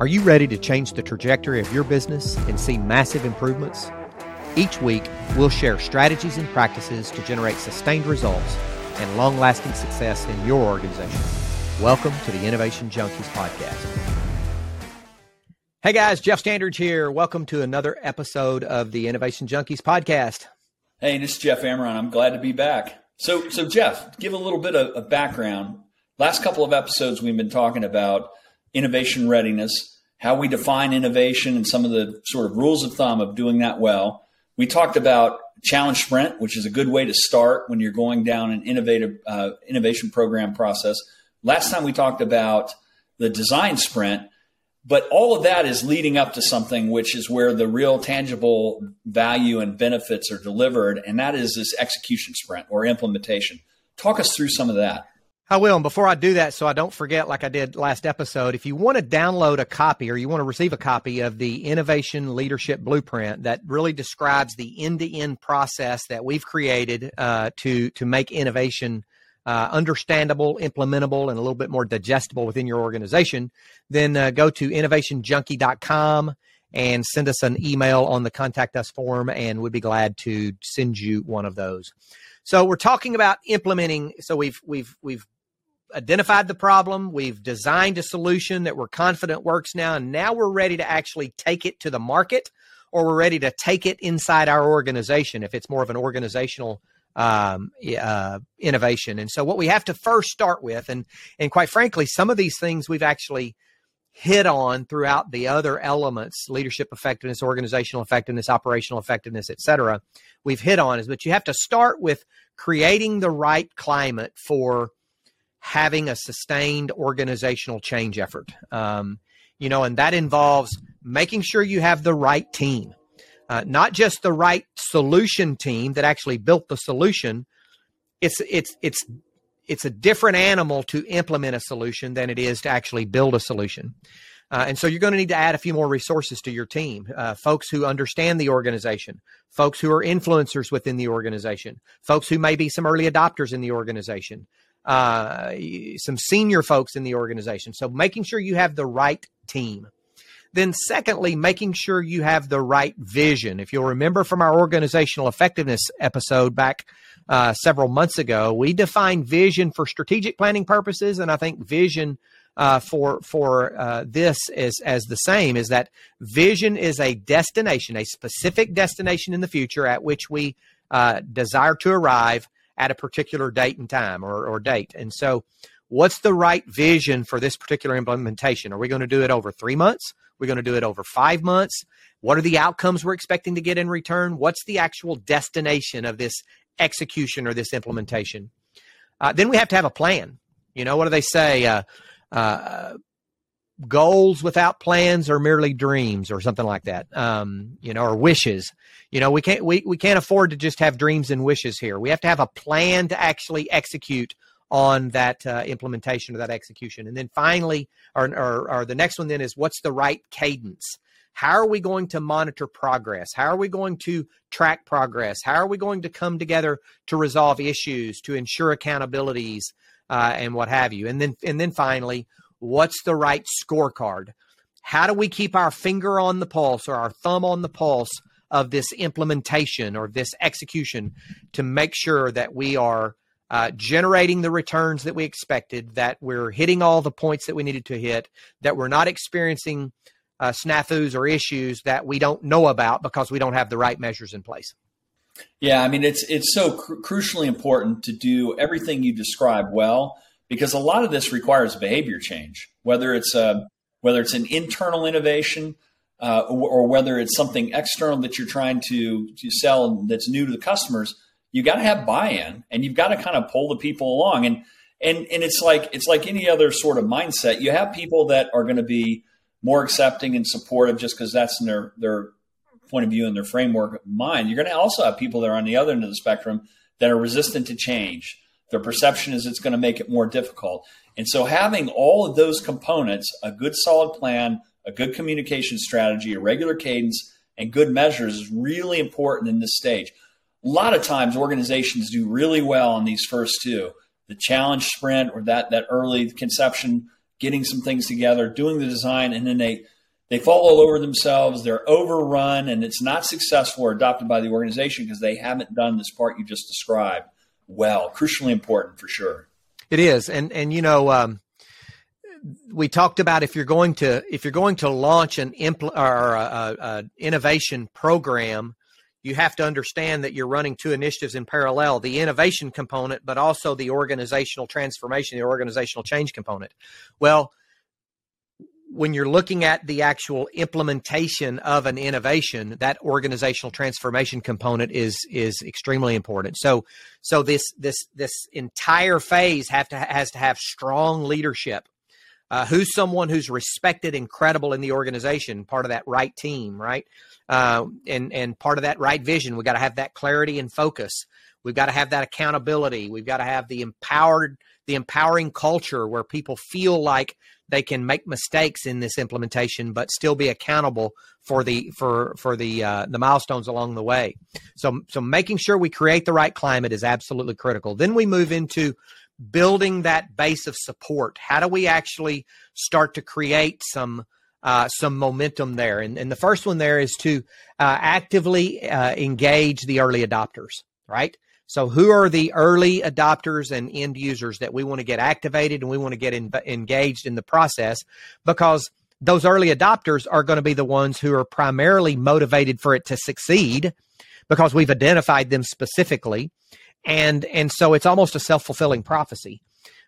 Are you ready to change the trajectory of your business and see massive improvements? Each week, we'll share strategies and practices to generate sustained results and long lasting success in your organization. Welcome to the Innovation Junkies Podcast. Hey guys, Jeff Standridge here. Welcome to another episode of the Innovation Junkies Podcast. Hey, this is Jeff Amerine. I'm glad to be back. So, so Jeff, give a little bit of, of background. Last couple of episodes, we've been talking about innovation readiness, how we define innovation, and some of the sort of rules of thumb of doing that well. We talked about challenge sprint, which is a good way to start when you're going down an innovative uh, innovation program process. Last time we talked about the design sprint, but all of that is leading up to something which is where the real tangible value and benefits are delivered, and that is this execution sprint or implementation. Talk us through some of that. I will. And before I do that, so I don't forget, like I did last episode, if you want to download a copy or you want to receive a copy of the Innovation Leadership Blueprint that really describes the end-to-end process that we've created uh, to to make innovation uh, understandable, implementable, and a little bit more digestible within your organization, then uh, go to innovationjunkie.com and send us an email on the contact us form, and we'd be glad to send you one of those. So we're talking about implementing. So we've we've we've identified the problem, we've designed a solution that we're confident works now, and now we're ready to actually take it to the market or we're ready to take it inside our organization if it's more of an organizational um, uh, innovation. And so what we have to first start with, and and quite frankly, some of these things we've actually hit on throughout the other elements leadership effectiveness organizational effectiveness operational effectiveness et cetera we've hit on is but you have to start with creating the right climate for having a sustained organizational change effort. Um, you know, and that involves making sure you have the right team, uh, not just the right solution team that actually built the solution. It's it's it's it's a different animal to implement a solution than it is to actually build a solution. Uh, and so you're going to need to add a few more resources to your team uh, folks who understand the organization, folks who are influencers within the organization, folks who may be some early adopters in the organization, uh, some senior folks in the organization. So making sure you have the right team. Then, secondly, making sure you have the right vision. If you'll remember from our organizational effectiveness episode back uh, several months ago, we defined vision for strategic planning purposes, and I think vision uh, for for uh, this is as the same. Is that vision is a destination, a specific destination in the future at which we uh, desire to arrive at a particular date and time or, or date. And so, what's the right vision for this particular implementation? Are we going to do it over three months? We're going to do it over five months. What are the outcomes we're expecting to get in return? What's the actual destination of this execution or this implementation? Uh, then we have to have a plan. You know, what do they say? Uh, uh, goals without plans are merely dreams or something like that um, you know or wishes. You know we can't we, we can't afford to just have dreams and wishes here. We have to have a plan to actually execute on that uh, implementation or that execution. And then finally or, or, or the next one then is what's the right cadence? How are we going to monitor progress? How are we going to track progress? How are we going to come together to resolve issues to ensure accountabilities uh, and what have you? And then and then finally What's the right scorecard? How do we keep our finger on the pulse or our thumb on the pulse of this implementation or this execution to make sure that we are uh, generating the returns that we expected, that we're hitting all the points that we needed to hit, that we're not experiencing uh, snafus or issues that we don't know about because we don't have the right measures in place. Yeah, I mean it's it's so cr- crucially important to do everything you describe well because a lot of this requires behavior change, whether it's a whether it's an internal innovation uh, or, or, whether it's something external that you're trying to to sell that's new to the customers. You got to have buy-in, and you've got to kind of pull the people along. And and and it's like it's like any other sort of mindset. You have people that are going to be more accepting and supportive just because that's their their point of view and their framework of mind. You're going to also have people that are on the other end of the spectrum that are resistant to change their perception is it's going to make it more difficult. And so having all of those components, a good solid plan, a good communication strategy, a regular cadence, and good measures is really important in this stage. A lot of times organizations do really well on these first two, the challenge sprint or that, that early conception getting some things together, doing the design, and then they they fall all over themselves. They're overrun, and it's not successful or adopted by the organization because they haven't done this part you just described well. Crucially important for sure. It is, and and you know. Um, we talked about if you're going to if you're going to launch an impl- or a, a, a innovation program, you have to understand that you're running two initiatives in parallel the innovation component, but also the organizational transformation, the organizational change component. Well, when you're looking at the actual implementation of an innovation, that organizational transformation component is is extremely important. So so this this this entire phase have to has to have strong leadership. Uh, who's someone who's respected and credible in the organization? Part of that right team, right? Uh, and and part of that right vision. We got to have that clarity and focus. We've got to have that accountability. We've got to have the empowered, the empowering culture where people feel like they can make mistakes in this implementation but still be accountable for the for for the uh, the milestones along the way. So so making sure we create the right climate is absolutely critical. Then we move into building that base of support. How do we actually start to create some uh, some momentum there? And, and the first one there is to uh, actively uh, engage the early adopters right so, who are the early adopters and end users that we want to get activated and we want to get in, engaged in the process? Because those early adopters are going to be the ones who are primarily motivated for it to succeed because we've identified them specifically. And, and so it's almost a self fulfilling prophecy.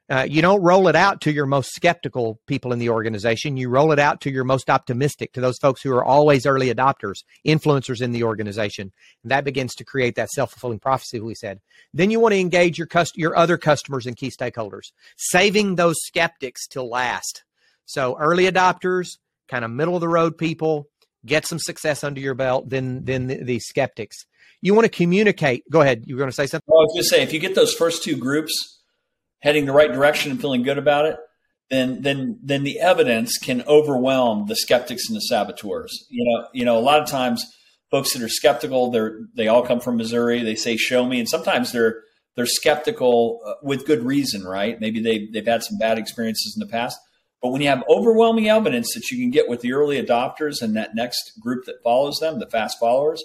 Uh, you don't roll it out to your most skeptical people in the organization. You roll it out to your most optimistic, to those folks who are always early adopters, influencers in the organization. And that begins to create that self fulfilling prophecy, we said. Then you want to engage your, cust- your other customers and key stakeholders, saving those skeptics till last. So early adopters, kind of middle of the road people, get some success under your belt, then, then the, the skeptics. You want to communicate. Go ahead. You were going to say something? I was going to say, if you get those first two groups, heading the right direction and feeling good about it, then then then the evidence can overwhelm the skeptics and the saboteurs. You know, you know, a lot of times folks that are skeptical, they're they all come from Missouri. They say, "Show me," and sometimes they're they're skeptical uh, with good reason, right? Maybe they they've had some bad experiences in the past. But when you have overwhelming evidence that you can get with the early adopters and that next group that follows them, the fast followers,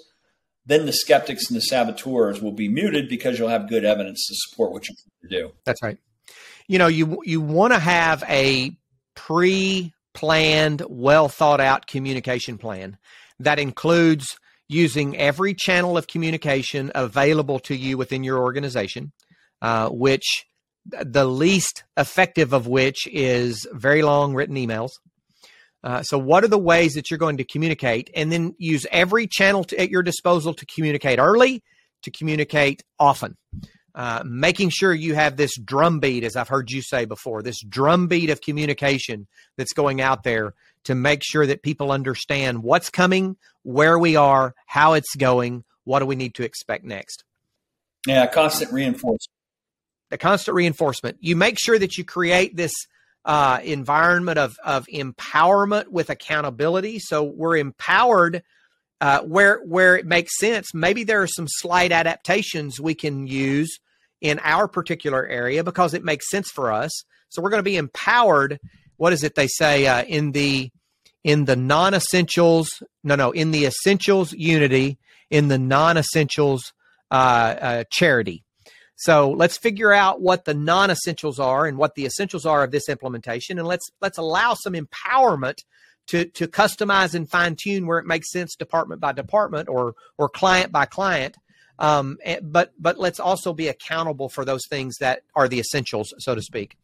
then the skeptics and the saboteurs will be muted because you'll have good evidence to support what to do. That's right. You know, you you want to have a pre-planned, well thought out communication plan that includes using every channel of communication available to you within your organization, uh, which the least effective of which is very long written emails. Uh, so, what are the ways that you're going to communicate? And then use every channel to, at your disposal to communicate early, to communicate often. Uh, making sure you have this drumbeat, as I've heard you say before, this drumbeat of communication that's going out there to make sure that people understand what's coming, where we are, how it's going, what do we need to expect next. Yeah, constant reinforcement. The constant reinforcement. You make sure that you create this uh, environment of, of empowerment with accountability. So we're empowered uh, where where it makes sense. Maybe there are some slight adaptations we can use in our particular area because it makes sense for us. So we're going to be empowered. What is it they say uh, in the in the non-essentials? No, no, in the essentials unity, in the non-essentials uh, uh charity. So let's figure out what the non-essentials are and what the essentials are of this implementation, and let's let's allow some empowerment to to customize and fine tune where it makes sense, department by department or or client by client. Um, eh, but but let's also be accountable for those things that are the essentials, so to speak.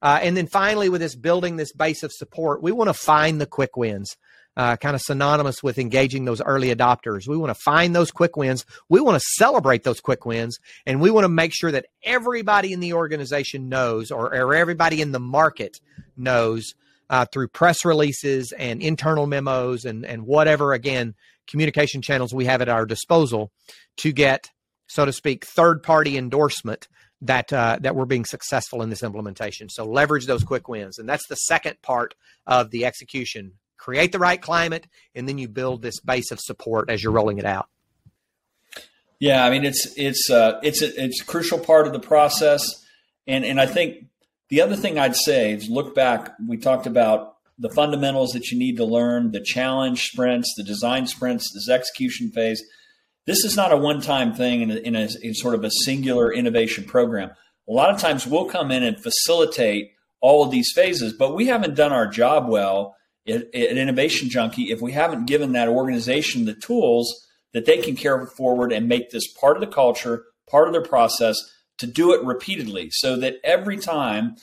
Uh, and then finally, with this building this base of support, we want to find the quick wins uh, kind of synonymous with engaging those early adopters. We want to find those quick wins. We want to celebrate those quick wins. And we want to make sure that everybody in the organization knows or, or everybody in the market knows uh, through press releases and internal memos and, and whatever, again, communication channels we have at our disposal to get, so to speak, third party endorsement that uh, that we're being successful in this implementation. So leverage those quick wins, and that's the second part of the execution create the right climate, and then you build this base of support as you're rolling it out. Yeah, I mean it's it's uh, it's a, it's a crucial part of the process, and and I think the other thing I'd say is look back. We talked about the fundamentals that you need to learn, the challenge sprints, the design sprints, this execution phase. This is not a one time thing in, a, in, a, in sort of a singular innovation program. A lot of times we'll come in and facilitate all of these phases, but we haven't done our job well at Innovation Junkie if we haven't given that organization the tools that they can carry forward and make this part of the culture, part of their process to do it repeatedly so that every time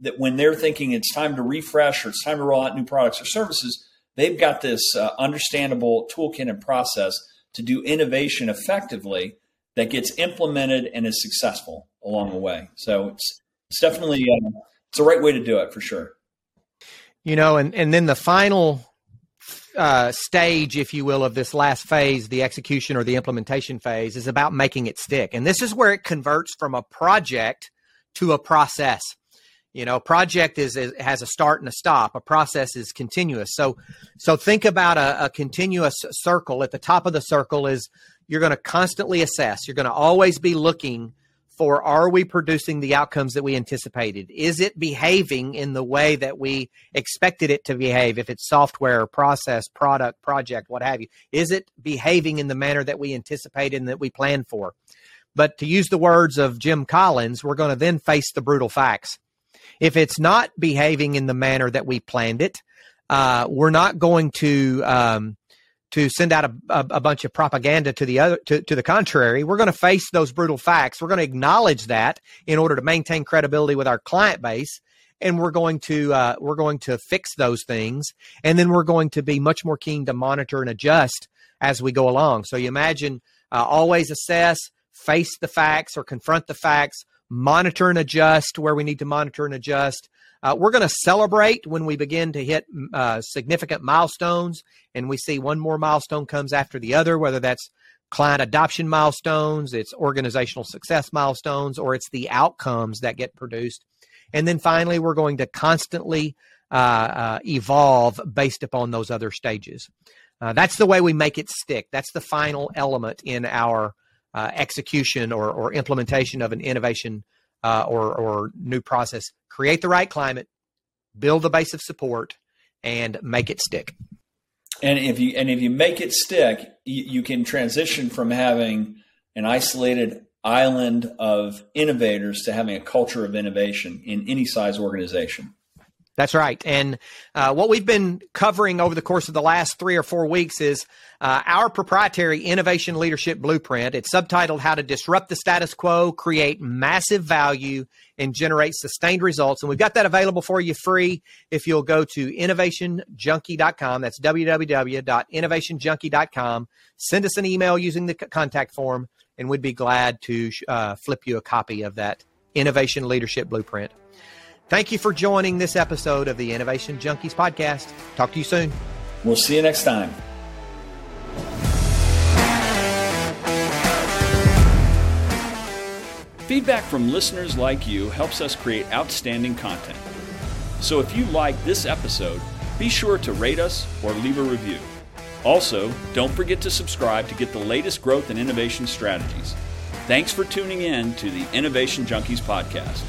that when they're thinking it's time to refresh or it's time to roll out new products or services, they've got this uh, understandable toolkit and process to do innovation effectively that gets implemented and is successful along the way. So it's it's definitely uh, it's the right way to do it for sure. You know, and and then the final uh, stage, if you will, of this last phase, the execution or the implementation phase, is about making it stick. And this is where it converts from a project to a process. You know, project is, is has a start and a stop. A process is continuous. So, so think about a, a continuous circle. At the top of the circle is you're going to constantly assess. You're going to always be looking for are we producing the outcomes that we anticipated? Is it behaving in the way that we expected it to behave? If it's software, process, product, project, what have you, is it behaving in the manner that we anticipated and that we planned for? But to use the words of Jim Collins, we're going to then face the brutal facts. If it's not behaving in the manner that we planned it, uh, we're not going to um, to send out a, a, a, bunch of propaganda to the other to, to the contrary. We're going to face those brutal facts. We're going to acknowledge that in order to maintain credibility with our client base and we're going to uh, we're going to fix those things and then we're going to be much more keen to monitor and adjust as we go along. So you imagine uh, always assess face the facts or confront the facts monitor and adjust where we need to monitor and adjust uh, we're going to celebrate when we begin to hit uh, significant milestones, and we see one more milestone comes after the other, whether that's client adoption milestones, it's organizational success milestones, or it's the outcomes that get produced. And then finally, we're going to constantly uh, uh evolve based upon those other stages. Uh, that's the way we make it stick. That's the final element in our uh, execution or, or implementation of an innovation uh, or, or new process. Create the right climate, build the base of support, and make it stick. And if you and if you make it stick, you, you can transition from having an isolated island of innovators to having a culture of innovation in any size organization. That's right. And uh, what we've been covering over the course of the last three or four weeks is uh, our proprietary innovation leadership blueprint. It's subtitled How to Disrupt the Status Quo, Create Massive Value, and Generate Sustained Results. And we've got that available for you free if you'll go to innovationjunkie.com. That's www.innovationjunkie.com. Send us an email using the contact form, and we'd be glad to uh, flip you a copy of that innovation leadership blueprint. Thank you for joining this episode of the Innovation Junkies podcast. Talk to you soon. We'll see you next time. Feedback from listeners like you helps us create outstanding content. So if you like this episode, be sure to rate us or leave a review. Also, don't forget to subscribe to get the latest growth and innovation strategies. Thanks for tuning in to the Innovation Junkies podcast.